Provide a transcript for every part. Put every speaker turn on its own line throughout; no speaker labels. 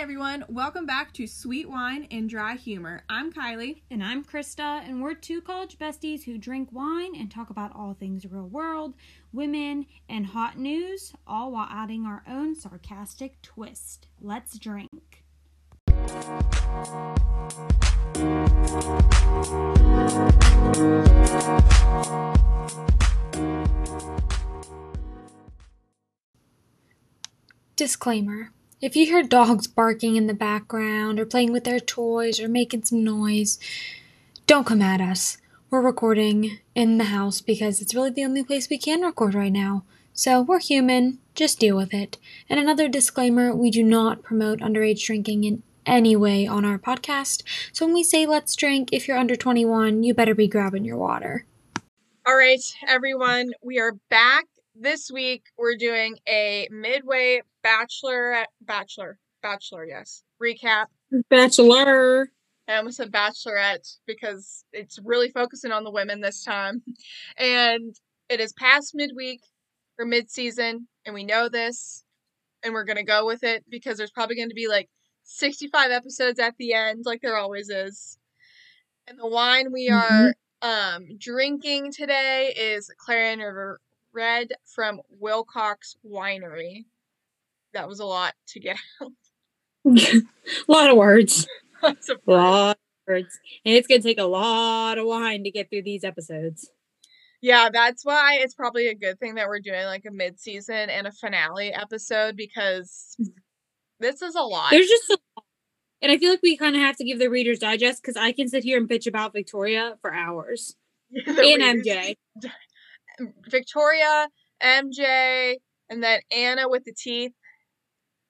everyone, welcome back to Sweet Wine and Dry Humor. I'm Kylie.
And I'm Krista, and we're two college besties who drink wine and talk about all things real world, women, and hot news, all while adding our own sarcastic twist. Let's drink. Disclaimer If you hear dogs barking in the background, or playing with their toys, or making some noise, don't come at us. We're recording in the house because it's really the only place we can record right now. So we're human, just deal with it. And another disclaimer we do not promote underage drinking in any way on our podcast. So when we say let's drink, if you're under 21, you better be grabbing your water.
All right, everyone, we are back. This week we're doing a midway bachelor bachelor bachelor yes recap
Bachelor.
I almost said bachelorette because it's really focusing on the women this time. And it is past midweek or mid-season, and we know this, and we're gonna go with it because there's probably going to be like 65 episodes at the end, like there always is. And the wine we are um drinking today is Clarion River Red from Wilcox Winery. That was a lot to get out.
a lot of words.
Lots of
A lot of words. And it's going to take a lot of wine to get through these episodes.
Yeah, that's why it's probably a good thing that we're doing like a mid-season and a finale episode because this is a lot.
There's just a lot. And I feel like we kind of have to give the Reader's Digest because I can sit here and bitch about Victoria for hours. And
readers-
MJ.
Victoria, MJ, and then Anna with the teeth.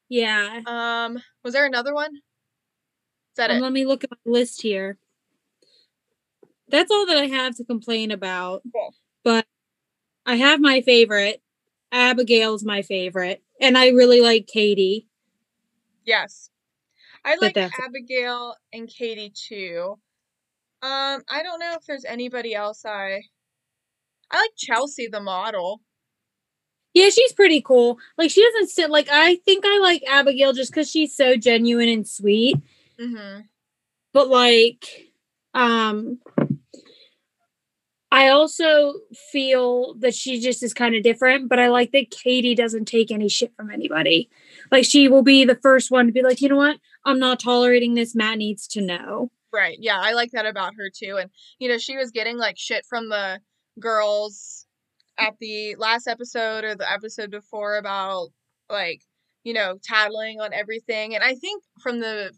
Yeah.
Um, was there another one? Is that
Um,
it?
let me look at my list here. That's all that I have to complain about.
Cool.
But I have my favorite. Abigail's my favorite. And I really like Katie.
Yes. I like Abigail and Katie too. Um, I don't know if there's anybody else I I like Chelsea the model.
Yeah, she's pretty cool. Like she doesn't sit like I think I like Abigail just because she's so genuine and sweet.
Mm-hmm.
But like um I also feel that she just is kind of different, but I like that Katie doesn't take any shit from anybody. Like she will be the first one to be like, you know what? I'm not tolerating this. Matt needs to know.
Right. Yeah, I like that about her too. And you know, she was getting like shit from the girls at the last episode or the episode before about like, you know, tattling on everything. And I think from the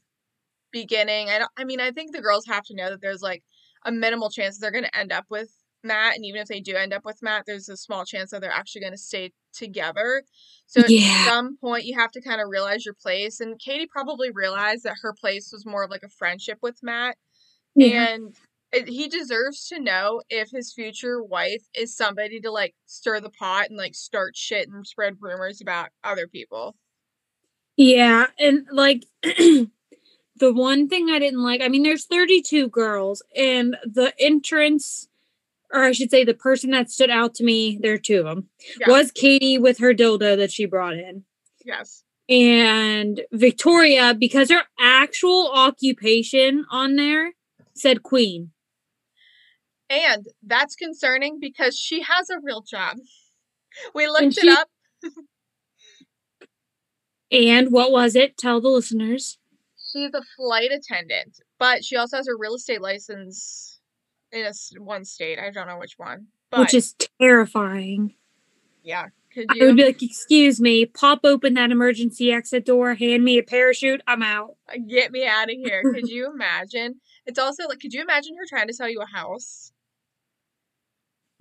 beginning, I don't I mean, I think the girls have to know that there's like a minimal chance they're going to end up with Matt and even if they do end up with Matt, there's a small chance that they're actually going to stay together. So
Yeah.
at some point you have to kind of realize your place and Katie probably realized that her place was more of like a friendship with Matt and he deserves to know if his future wife is somebody to like stir the pot and like start shit and spread rumors about other people.
Yeah, and like the one thing I didn't like, I mean, there's 32 girls, and the entrance, or I should say, the person that stood out to me, there are two of them,
Yeah.
was Katie with her dildo that she brought in.
Yes.
And Victoria, because her actual occupation on there said queen.
And that's concerning because she has a real job. We looked
And
it
she-
up.
And what was it? Tell the listeners.
She's a flight attendant, but she also has a real estate license in a one state. I don't know which one. But
which is terrifying.
yeah, could
I would be like, excuse me, pop open that emergency exit door, hand me a parachute, I'm out.
get me out of here? Could you imagine? It's also like, could you imagine her trying to sell you a house?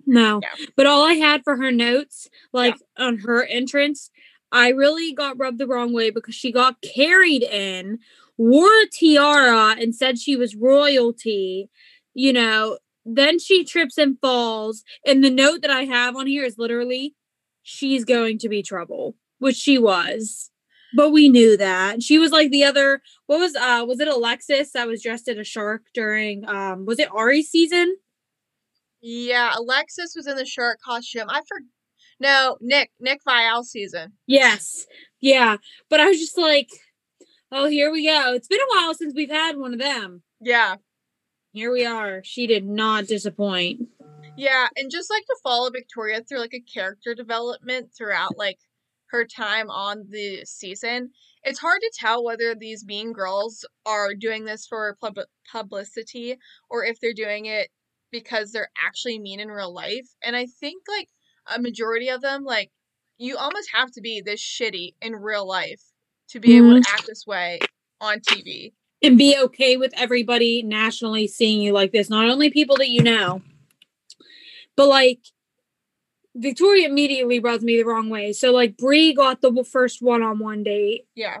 No.
Yeah.
But all I had for her notes, like on her entrance, I really got rubbed the wrong way because she got carried in, wore a tiara, and said she was royalty. You know, then she trips and falls. And the note that I have on here is literally, she's going to be trouble, which she was. But we knew that. She was like the other what was uh was it Alexis that was dressed as a shark during um was it Arie's season?
Yeah, Alexis was in the shark costume. I for no Nick Nick Viall season.
Yes. Yeah. But I was just like, Oh, here we go. It's been a while since we've had one of them.
Yeah.
Here we are. She did not disappoint.
Yeah, and just like to follow Victoria through like a character development throughout like her time on the season, it's hard to tell whether these mean girls are doing this for pub- publicity or if they're doing it because they're actually mean in real life. And I think like a majority of them, like you almost have to be this shitty in real life to be able to mm-hmm. act this way on TV.
And be okay with everybody nationally seeing you like this. Not only people that you know, but like Victoria immediately rubs me the wrong way. So like Bri got the first one on one date.
Yeah.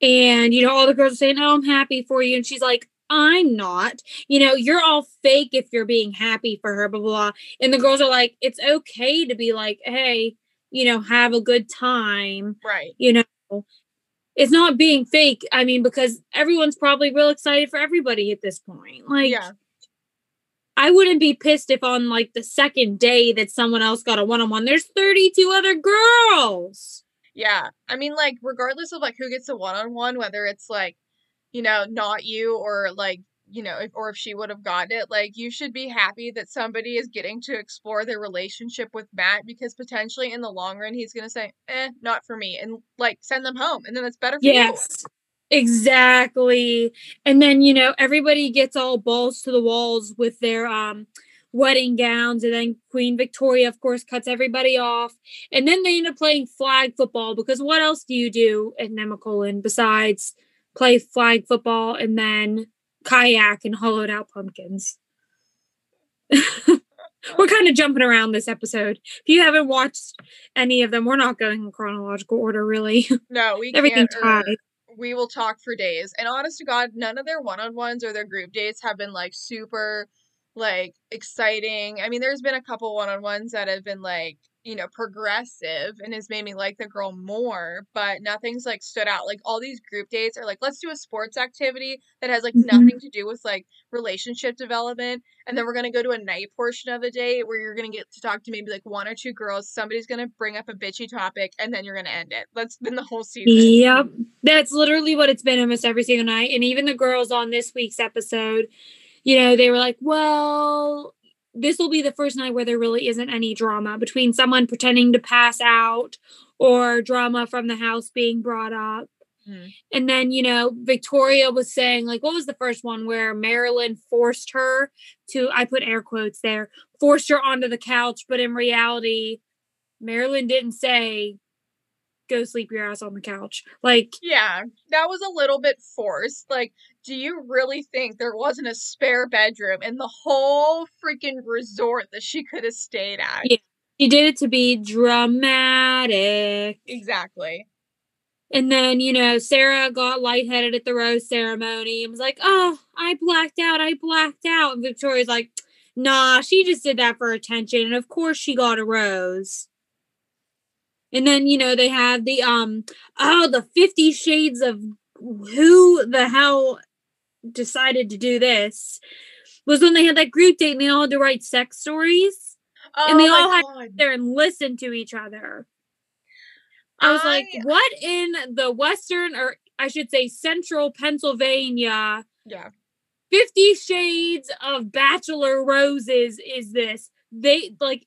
And you know, all the girls are saying, Oh, I'm happy for you. And she's like, I'm not. You know, you're all fake if you're being happy for her, blah, blah, blah. And the girls are like, it's okay to be like, hey, you know, have a good time.
Right.
You know, it's not being fake. I mean, because everyone's probably real excited for everybody at this point. Like,
Yeah.
I wouldn't be pissed if on like the second day that someone else got a one on one, there's 32 other girls.
Yeah. I mean, like, regardless of like who gets a one on one, whether it's like, you know, not you or like, you know, if, or if she would have gotten it, like, you should be happy that somebody is getting to explore their relationship with Matt because potentially in the long run, he's going to say, eh, not for me, and like send them home. And then that's better for you.
Yes. Exactly. And then, you know, everybody gets all balls to the walls with their um wedding gowns and then Queen Victoria of course cuts everybody off. And then they end up playing flag football because what else do you do at Nemacolin besides play flag football and then kayak and hollowed out pumpkins? we're kind of jumping around this episode. If you haven't watched any of them, we're not going in chronological order really.
No, we
Everything
can't. or
tied.
we will talk for days. And honest to God, none of their one on ones or their group dates have been like super like exciting. I mean, there's been a couple one on ones that have been like, you know, progressive and has made me like the girl more, but nothing's like stood out. Like all these group dates are like, let's do a sports activity that has like
Mhm.
nothing to do with like relationship development. And then we're gonna go to a night portion of the date where you're gonna get to talk to maybe like one or two girls. Somebody's gonna bring up a bitchy topic and then you're gonna end it. That's been the whole season.
Yep. That's literally what it's been almost every single night. And even the girls on this week's episode, you know, they were like, well, this will be the first night where there really isn't any drama between someone pretending to pass out or drama from the house being brought up.
Mhm.
And then, you know, Victoria was saying, like, what was the first one where Marylynn forced her to, I put air quotes there, forced her onto the couch, but in reality, Marylynn didn't say, go sleep your ass on the couch. Like,
Yeah, that was a little bit forced. Like, do you really think there wasn't a spare bedroom in the whole freaking resort that she could have stayed at?
Yeah. she did it to be dramatic.
Exactly.
And then, you know, Sarah got lightheaded at the rose ceremony and was like, oh, I blacked out. I blacked out. And Victoria's like, nah, she just did that for attention. And of course she got a rose. And then, you know, they have the, um, oh, the 50 shades of who the hell decided to do this was when they had that group date and they all had to write sex stories
Oh
And they oh
my
all had-
God.
there and listen to each other. I was like, what in the western or I should say central Pennsylvania
Yeah.
50 shades of bachelor roses is this? They like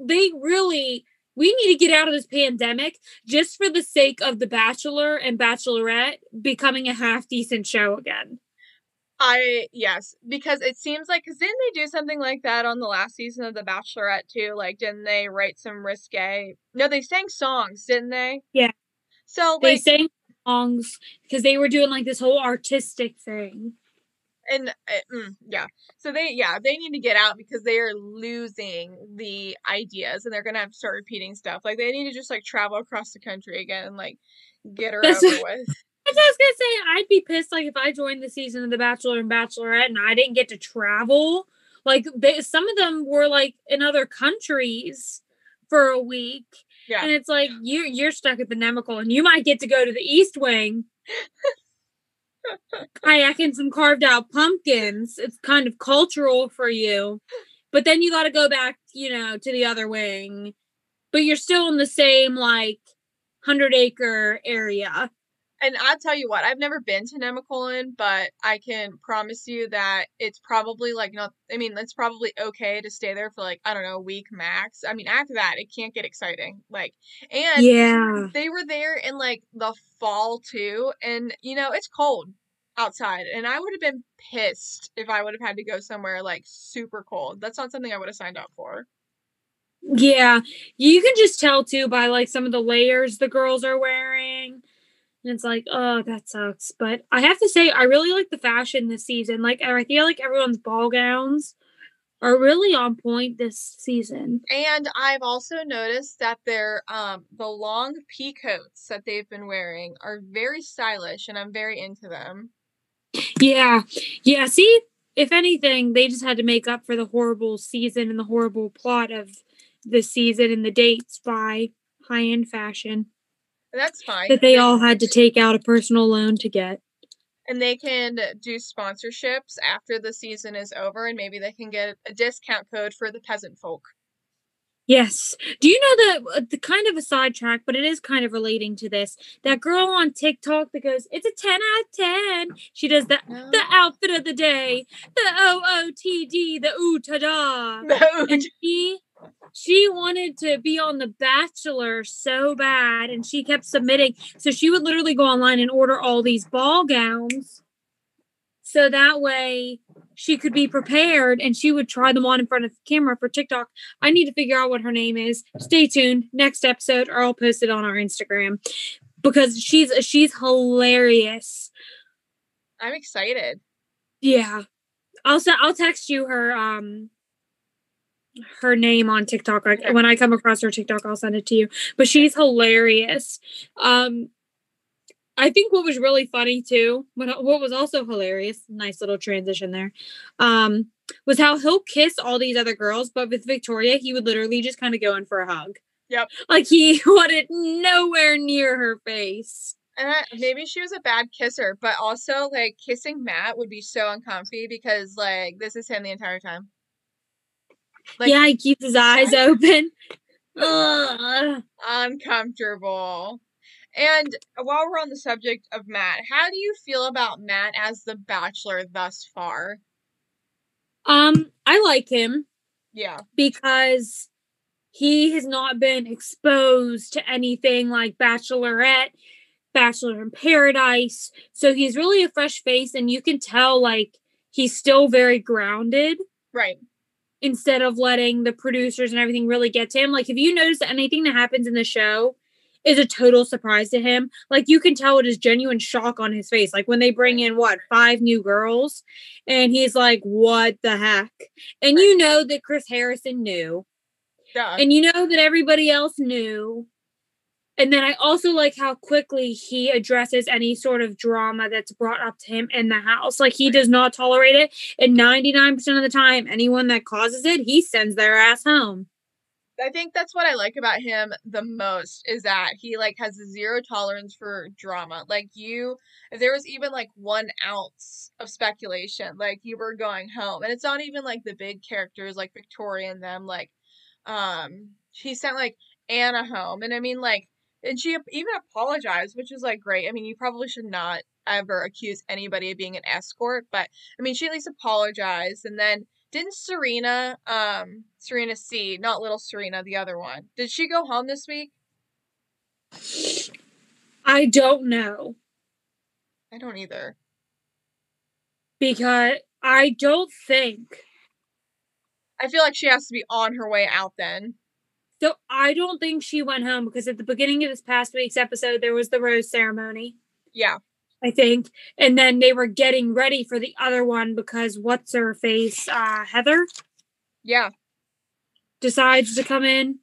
they really we need to get out of this pandemic just for the sake of the bachelor and bachelorette becoming a half decent show again.
I yes, because it seems like because didn't they do something like that on the last season of The Bachelorette too? Like, didn't they write some risque? No, they sang songs, didn't they?
Yeah.
So
They
like,
sang songs because they were doing like this whole artistic thing.
and uh, mm, yeah, so they yeah they need to get out because they are losing the ideas and they're gonna have to start repeating stuff. Like they need to just like travel across the country again and like get her
That's-
over with.
I was gonna say. I'd be pissed like if I joined the season of The Bachelor and Bachelorette and I didn't get to travel. Like they, some of them were like in other countries for a week,
Yeah.
and it's like you you're stuck at the Nemacolin and you might get to go to the East Wing, kayaking some carved out pumpkins. It's kind of cultural for you, but then you got to go back, you know, to the other wing. But you're still in the same like hundred acre area.
And I'll tell you what, I've never been to Nemacolin, but I can promise you that it's probably like not, I mean, it's probably okay to stay there for like, I don't know, a week max. I mean, after that, it can't get exciting. Like, and
Yeah.
they were there in like the fall too, and you know, it's cold outside, and I would have been pissed if I would have had to go somewhere like super cold. That's not something I would have signed up for.
Yeah. You can just tell too by like some of the layers the girls are wearing. And it's like, oh, that sucks. But I have to say, I really like the fashion this season. Like, I feel like everyone's ball gowns are really on point this season.
And I've also noticed that their um the long pea coats that they've been wearing are very stylish and I'm very into them.
Yeah. Yeah. See, if anything, they just had to make up for the horrible season and the horrible plot of the season and the dates by high end fashion
that's fine.
that they all had to take out a personal loan to get.
and they can do sponsorships after the season is over and maybe they can get a discount code for the peasant folk.
Yes. Do you know that uh, the kind of a sidetrack, but it is kind of relating to this? That girl on TikTok that goes, "It's a ten out of 10. She does the
No.
the outfit of the day, the O O T D, the ooh ta da, and she she wanted to be on The Bachelor so bad, and she kept submitting. So she would literally go online and order all these ball gowns, so that way she could be prepared, and she would try them on in front of the camera for TikTok. I need to figure out what her name is. Stay tuned. Next episode, or I'll post it on our Instagram because she's she's hilarious.
I'm excited.
Yeah. I'll I'll text you her um her name on TikTok. Like when I come across her TikTok, I'll send it to you. But she's hilarious. Um I think what was really funny too, what what was also hilarious, nice little transition there, um, was how he'll kiss all these other girls, but with Victoria, he would literally just kind of go in for a hug.
Yep.
Like he wanted nowhere near her face.
And I, maybe she was a bad kisser, but also like kissing Matt would be so uncomfy because like this is him the entire time. Like
yeah, he keeps his eyes open. Ugh.
uncomfortable. And while we're on the subject of Matt, how do you feel about Matt as the bachelor thus far?
Um, I like him
Yeah.
because he has not been exposed to anything like Bachelorette, Bachelor in Paradise. So he's really a fresh face, and you can tell like he's still very grounded
Right.
Instead of letting the producers and everything really get to him. Like, have you noticed that anything that happens in the show is a total surprise to him, like you can tell it is genuine shock on his face. Like when they bring in what five new girls, and he's like, "What the heck?" And you know that Chris Harrison knew,
Duh.
and you know that everybody else knew. And then I also like how quickly he addresses any sort of drama that's brought up to him in the house. Like he does not tolerate it. And 99% of the time, anyone that causes it, he sends their ass home.
I think that's what I like about him the most is that he like has zero tolerance for drama. Like you, if there was even like one ounce of speculation, like you were going home, and it's not even like the big characters like Victoria and them. Like, um, he sent like Anna home, and I mean like, and she even apologized, which is like great. I mean, you probably should not ever accuse anybody of being an escort, but I mean, she at least apologized, and then didn't Serena, um, Serena C, not little Serena, the other one, did she go home this week?
I don't know
I don't either.
because I don't think
I feel like she has to be on her way out then.
So. I don't think she went home because at the beginning of this past week's episode, there was the rose ceremony.
Yeah.
I think. And then they were getting ready for the other one because what's her face? Uh Heather
Yeah.
decides to come in.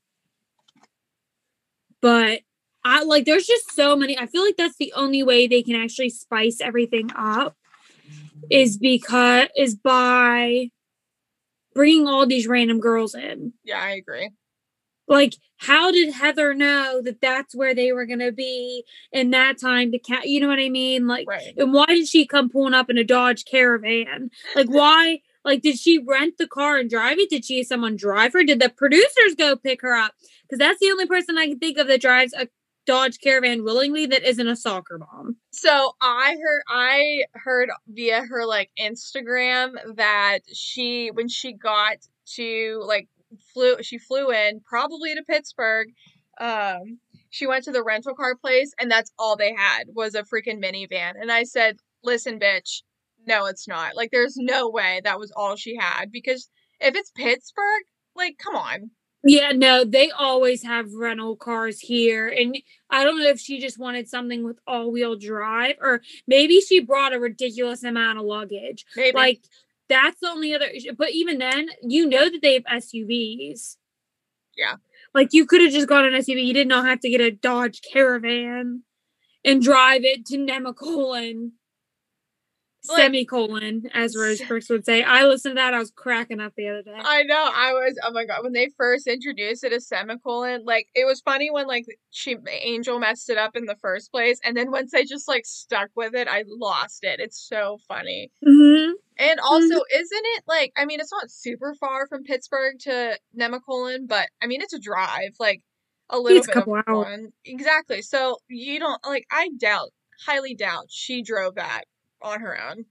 But I like there's just so many. I feel like that's the only way they can actually spice everything up is because is by bringing all these random girls in.
Yeah, I agree.
Like how did Heather know that that's where they were going to be in that time to count, you know what I mean? Like
Right.
and why did she come pulling up in a Dodge Caravan? Like, why? Like, did she rent the car and drive it? Did she have someone drive her? Did the producers go pick her up? Because that's the only person I can think of that drives a Dodge Caravan willingly that isn't a soccer mom.
So I heard I heard via her like Instagram that she when she got to like flew she flew in probably to Pittsburgh um she went to the rental car place and that's all they had was a freaking minivan and I said listen bitch no it's not like there's no way that was all she had because if it's Pittsburgh like come on
yeah, no, they always have rental cars here. And I don't know if she just wanted something with all wheel drive or maybe she brought a ridiculous amount of luggage. Maybe. Like, that's the only other, but even then, you know that they have SUVs.
Yeah.
Like, you could have just got an SUV. You did not have to get a Dodge Caravan and drive it to Nemacolin like, semicolon, as Rose Perks would say. I listened to that. I was cracking up the other day.
I know. I was. Oh my god! When they first introduced it as semicolon, like it was funny when like she Angel messed it up in the first place, and then once they just like stuck with it, I lost it. It's so funny.
Mm-hmm.
And also, mm-hmm. isn't it like? I mean, it's not super far from Pittsburgh to Nemacolin, but I mean, it's a drive. Like a little it's bit a of fun. Exactly. So you don't like. I doubt, highly doubt, she drove that on her own.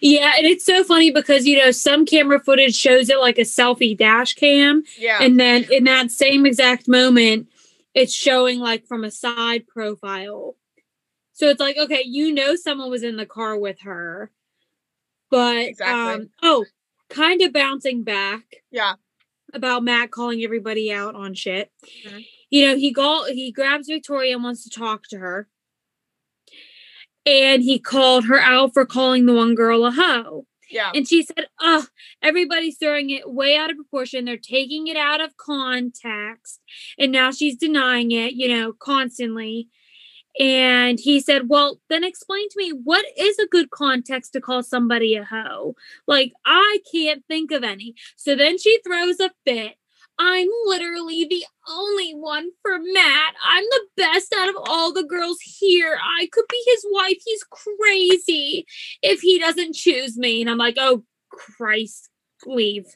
Yeah, and it's so funny because you know some camera footage shows it like a selfie dash cam.
Yeah.
And then in that same exact moment, it's showing like from a side profile. So it's like, okay, you know someone was in the car with her. But exactly. um oh, kind of bouncing back.
Yeah.
About Matt calling everybody out on shit. Mm-hmm. You know, he go he grabs Victoria and wants to talk to her and he called her out for calling the one girl a hoe.
Yeah.
And she said, Oh, everybody's throwing it way out of proportion. They're taking it out of context. And now she's denying it, you know, constantly. And he said, Well, then explain to me what is a good context to call somebody a hoe? Like, I can't think of any. So then she throws a fit I'm literally the only one for Matt. I'm the best out of all the girls here. I could be his wife. He's crazy if he doesn't choose me. And I'm like, oh, Christ, leave.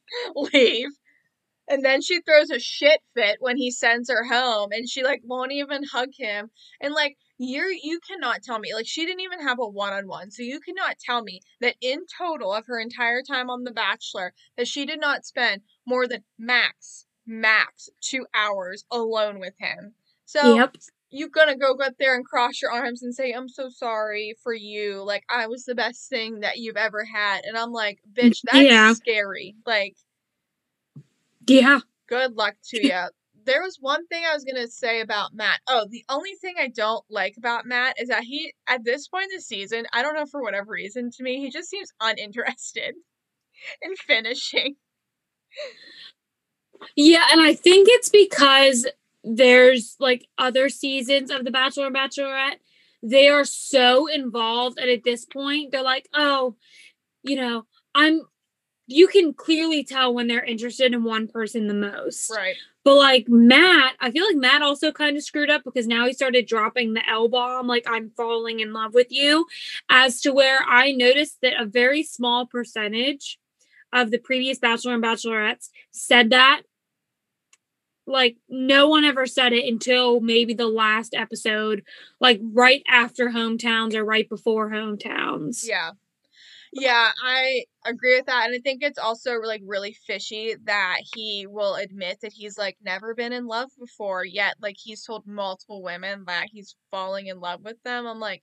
Leave. And then she throws a shit fit when he sends her home and she like won't even hug him. And like you're you cannot tell me like she didn't even have a one-on-one. So you cannot tell me that in total of her entire time on The Bachelor that she did not spend more than max max 2 hours alone with him. So yep. you're gonna go up there and cross your arms and say, I'm so sorry for you. Like, I was the best thing that you've ever had. And I'm like, bitch, that's yeah. scary. Like,
yeah.
Good luck to you. there was one thing I was gonna say about Matt. Oh, the only thing I don't like about Matt is that he, at this point in the season, I don't know for whatever reason, to me, he just seems uninterested in finishing.
Yeah, and I think it's because there's like other seasons of The Bachelor and Bachelorette. They are so involved, and at this point, they're like, oh, you know, I'm you can clearly tell when they're interested in one person the most.
Right.
But like Matt, I feel like Matt also kind of screwed up because now he started dropping the L bomb, like I'm falling in love with you, as to where I noticed that a very small percentage of the previous Bachelor and Bachelorettes said that. Like no one ever said it until maybe the last episode, like right after hometowns or right before hometowns.
Yeah. Yeah, I agree with that. And I think it's also like really fishy that he will admit that he's like never been in love before, yet like he's told multiple women that he's falling in love with them. I'm like,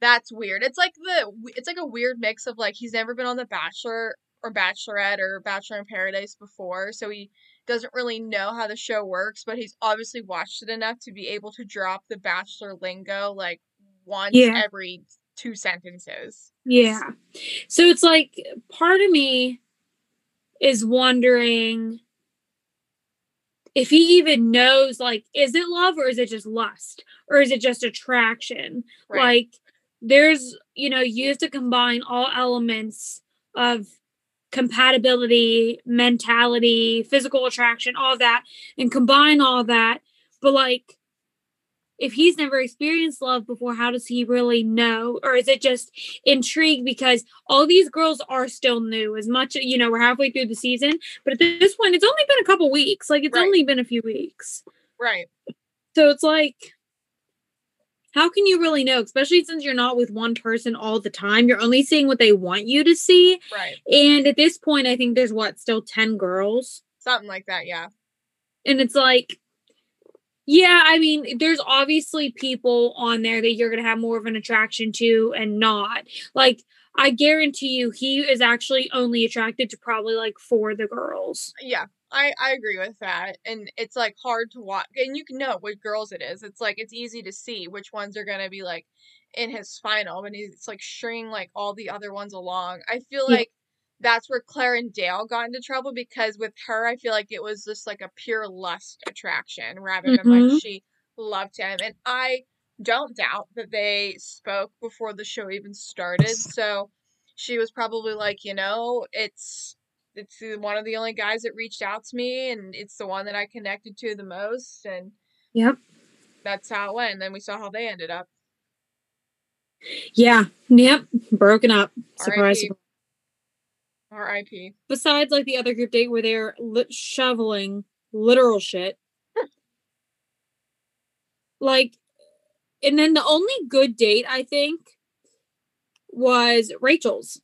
that's weird. It's like the it's like a weird mix of like he's never been on The Bachelor or Bachelorette or Bachelor in Paradise before, so he doesn't really know how the show works, but he's obviously watched it enough to be able to drop the Bachelor lingo like once yeah. every two sentences.
Yeah. So it's like part of me is wondering if he even knows like is it love or is it just lust or is it just attraction? Right. Like there's you know you have to combine all elements of compatibility, mentality, physical attraction, all that and combine all that. But like if he's never experienced love before, how does he really know? Or is it just intrigue because all these girls are still new? As much, as you know, we're halfway through the season, but at this point, it's only been a couple weeks. Like it's right. only been a few weeks.
Right.
So it's like, how can you really know? Especially since you're not with one person all the time. You're only seeing what they want you to see.
Right.
And at this point, I think there's what, still 10 girls?
Something like that, yeah.
And it's like, yeah, I mean, there's obviously people on there that you're going to have more of an attraction to and not. Like, I guarantee you, he is actually only attracted to probably like four of the girls.
Yeah. I, I agree with that. And it's like hard to watch. And you can know what girls it is. It's like it's easy to see which ones are going to be like in his final and he's like stringing like all the other ones along. I feel
Yeah.
like that's where Clare and Dale got into trouble because with her, I feel like it was just like a pure lust attraction rather than
Mhm.
like she loved him. And I don't doubt that they spoke before the show even started. So she was probably like, you know, it's it's one of the only guys that reached out to me and it's the one that I connected to the most and
Yep.
that's how it went. And then we saw how they ended up.
Yeah. Yep. Broken up. Surprise.
R.I.P.
Besides, like the other group date where they're lit shoveling literal shit. like, and then the only good date I think was Rachel's.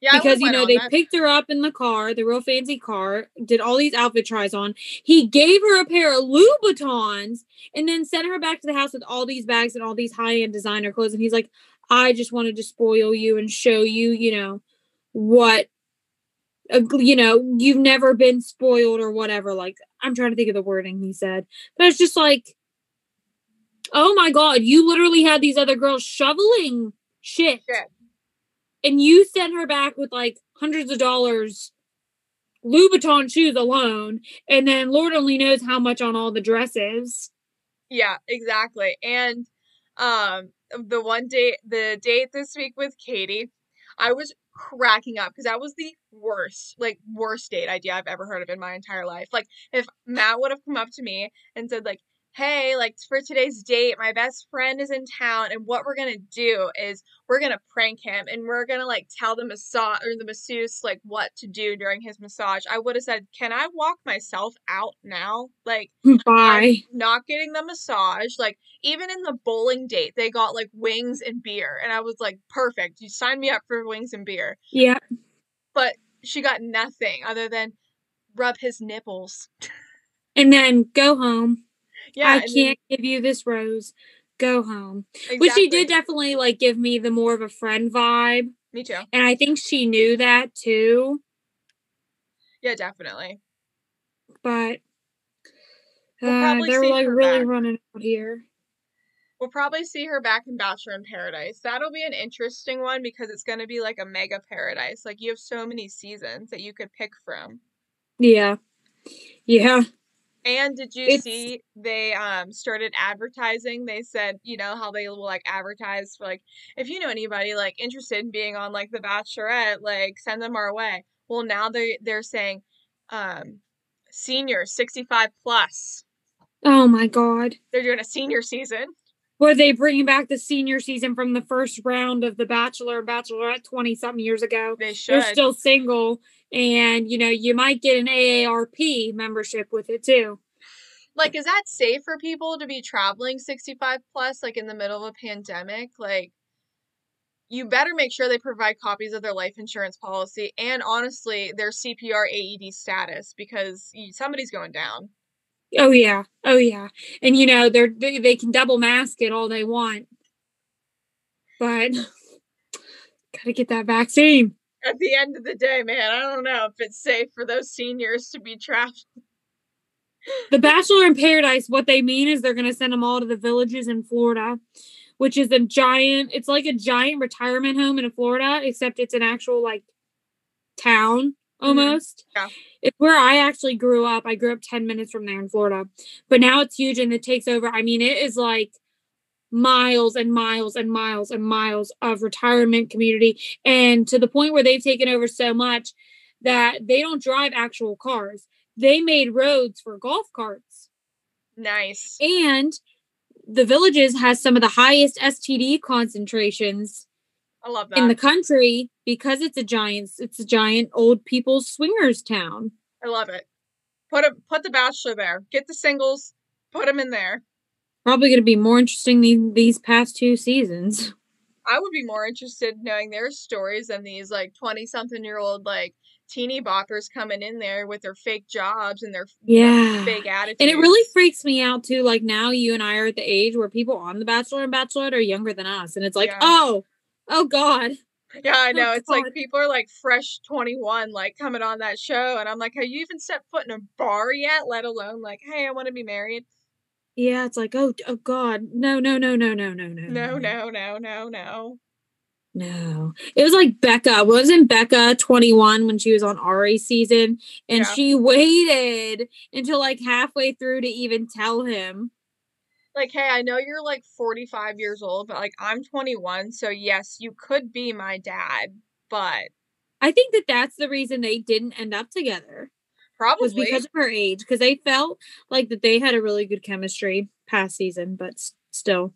Yeah,
because you know they
that.
picked her up in the car, the real fancy car, did all these outfit tries on. He gave her a pair of Louboutins and then sent her back to the house with all these bags and all these high end designer clothes. And he's like, "I just wanted to spoil you and show you, you know, what." Uh, You know, you've never been spoiled or whatever. Like, I'm trying to think of the wording he said, but it's just like, oh my god, you literally had these other girls shoveling shit
Shit.
and you sent her back with like hundreds of dollars Louboutin shoes alone, and then Lord only knows how much on all the dresses.
Yeah, exactly. And um the one day, the date this week with Katie, I was cracking up because that was the worst, like worst date idea I've ever heard of in my entire life. Like if Matt would have come up to me and said like, "Hey, like for today's date, my best friend is in town and what we're to do is we're to prank him and we're to like tell the massage or the masseuse like what to do during his massage." I would have said, "Can I walk myself out now?" Like
Bye.
I'm not getting the massage. Like even in the bowling date, they got like wings and beer, and I was like, perfect. You signed me up for wings and beer.
Yeah.
But she got nothing other than rub his nipples.
And then go home.
Yeah,
I can't give you this rose. Go home. Which she did definitely like give me the more of a friend vibe.
Me too.
And I think she knew that too.
Yeah, definitely.
But
We'll
uh, they're like really
back.
running out here.
We'll probably see her back in Bachelor in Paradise. That'll be an interesting one because it's going to be like a mega paradise. Like you have so many seasons that you could pick from.
Yeah. Yeah.
And did you
It's-
see they um started advertising? They said, you know, how they will like advertise for like if you know anybody like interested in being on like The Bachelorette, like send them our way. Well, now they they're saying um seniors 65 plus.
Oh my god.
They're doing a senior season.
Were they bringing back the senior season from the first round of The Bachelor and Bachelorette 20 something years ago?
They should.
still single, and you know, you might get an AARP membership with it too.
like is that safe for people to be traveling 65 plus like in the middle of a pandemic? Like you better make sure they provide copies of their life insurance policy and honestly their CPR AED status because somebody's going down.
Oh yeah, oh yeah, and you know they're they, they can double mask it all they want, but gotta get that vaccine.
At the end of the day, man, I don't know if it's safe for those seniors to be trapped.
The Bachelor in Paradise, what they mean is they're gonna send them all to the villages in Florida, which is a giant. It's like a giant retirement home in Florida, except it's an actual like town mm-hmm. almost.
Yeah.
It's where I actually grew up. I grew up 10 minutes from there in Florida. But now it's huge and it takes over. I mean, it is like miles and miles and miles and miles of retirement community. And to the point where they've taken over so much that they don't drive actual cars. They made roads for golf carts.
Nice.
And the villages has some of the highest STD concentrations
I love that.
in the country because it's a giant it's a giant old people's swingers town.
I love it. Put a, put the bachelor there. Get the singles. Put them in there.
Probably going to be more interesting than these past two seasons.
I would be more interested knowing their stories than these like 20 something year old like teeny boppers coming in there with their fake jobs and their
Yeah.
fake attitudes.
And it really freaks me out too. Like now, you and I are at the age where people on The Bachelor and Bachelorette are younger than us, and it's like,
Yeah.
oh, oh God,
Yeah, I know. Oh, it's like people are like fresh 21, like coming on that show. And I'm like, have you even stepped foot in a bar yet? Let alone like, hey, I want to be married.
Yeah, it's like, oh, oh God, no, no, no, no, no, no, no,
No, no, no, no, no.
no. It was like Becca. Wasn't Becca twenty one when she was on Arie's season, and
Yeah.
she waited until like halfway through to even tell him.
Like, hey, I know you're like 45 years old, but like I'm 21. So, yes, you could be my dad, but
I think that that's the reason they didn't end up together. Was because of her age because they felt like that they had a really good chemistry past season but still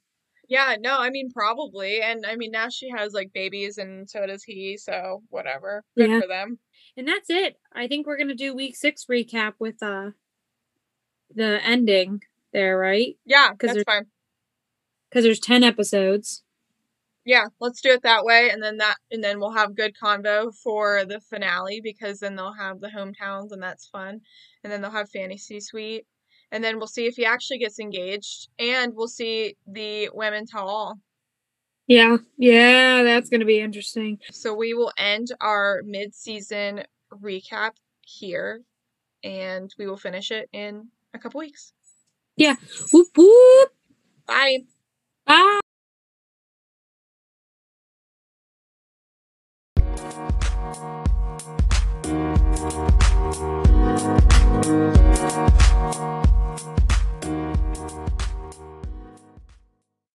Yeah, no, I mean, probably. And I mean, now she has like babies and so does he. So, whatever. Good
Yeah.
for them.
and that's it i think we're gonna do week six recap with uh the ending there right
Yeah, that's fine.
because there's 10 episodes
Yeah, let's do it that way, and then that, and then we'll have good convo for the finale because then they'll have the hometowns, and that's fun, and then they'll have fantasy suite, and then we'll see if he actually gets engaged, and we'll see the women tell all.
yeah yeah that's gonna be interesting
So we will end our mid-season recap here, and we will finish it in a couple weeks. Yeah.
Whoop whoop
Bye.
bye